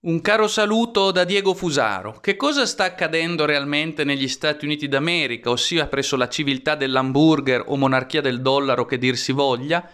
Un caro saluto da Diego Fusaro. Che cosa sta accadendo realmente negli Stati Uniti d'America, ossia presso la civiltà dell'hamburger o monarchia del dollaro che dir si voglia?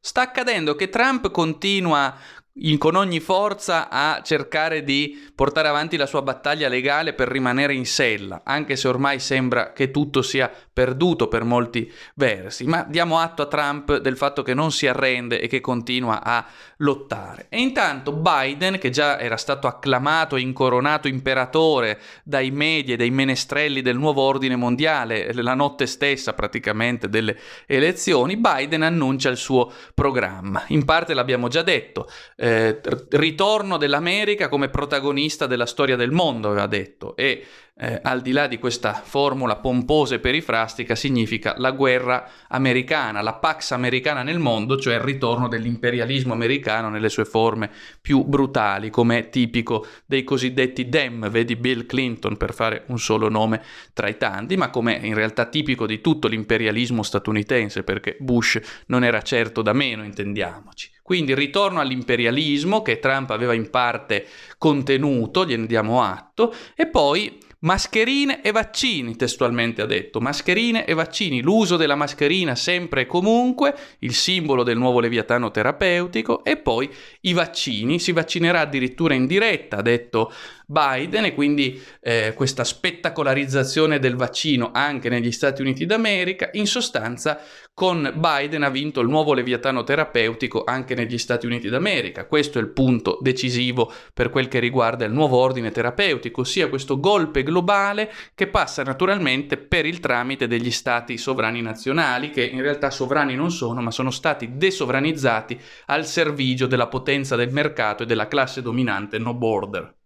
Sta accadendo che Trump continua in, con ogni forza a cercare di portare avanti la sua battaglia legale per rimanere in sella, anche se ormai sembra che tutto sia perduto per molti versi. Ma diamo atto a Trump del fatto che non si arrende e che continua a lottare. E intanto Biden, che già era stato acclamato e incoronato imperatore dai media e dai menestrelli del nuovo ordine mondiale, la notte stessa praticamente delle elezioni, Biden annuncia il suo programma. In parte l'abbiamo già detto eh, ritorno dell'America come protagonista della storia del mondo, aveva detto, e eh, al di là di questa formula pomposa e perifrastica, significa la guerra americana, la pax americana nel mondo, cioè il ritorno dell'imperialismo americano nelle sue forme più brutali, come è tipico dei cosiddetti Dem, vedi Bill Clinton per fare un solo nome tra i tanti, ma come in realtà tipico di tutto l'imperialismo statunitense, perché Bush non era certo da meno, intendiamoci. Quindi ritorno all'imperialismo che Trump aveva in parte contenuto, gliene diamo atto, e poi Mascherine e vaccini, testualmente ha detto. Mascherine e vaccini, l'uso della mascherina sempre e comunque, il simbolo del nuovo leviatano terapeutico, e poi i vaccini. Si vaccinerà addirittura in diretta, ha detto Biden, e quindi eh, questa spettacolarizzazione del vaccino anche negli Stati Uniti d'America. In sostanza, con Biden ha vinto il nuovo leviatano terapeutico anche negli Stati Uniti d'America. Questo è il punto decisivo per quel che riguarda il nuovo ordine terapeutico, ossia questo golpe globale che passa naturalmente per il tramite degli stati sovrani nazionali, che in realtà sovrani non sono, ma sono stati desovranizzati al servigio della potenza del mercato e della classe dominante no border.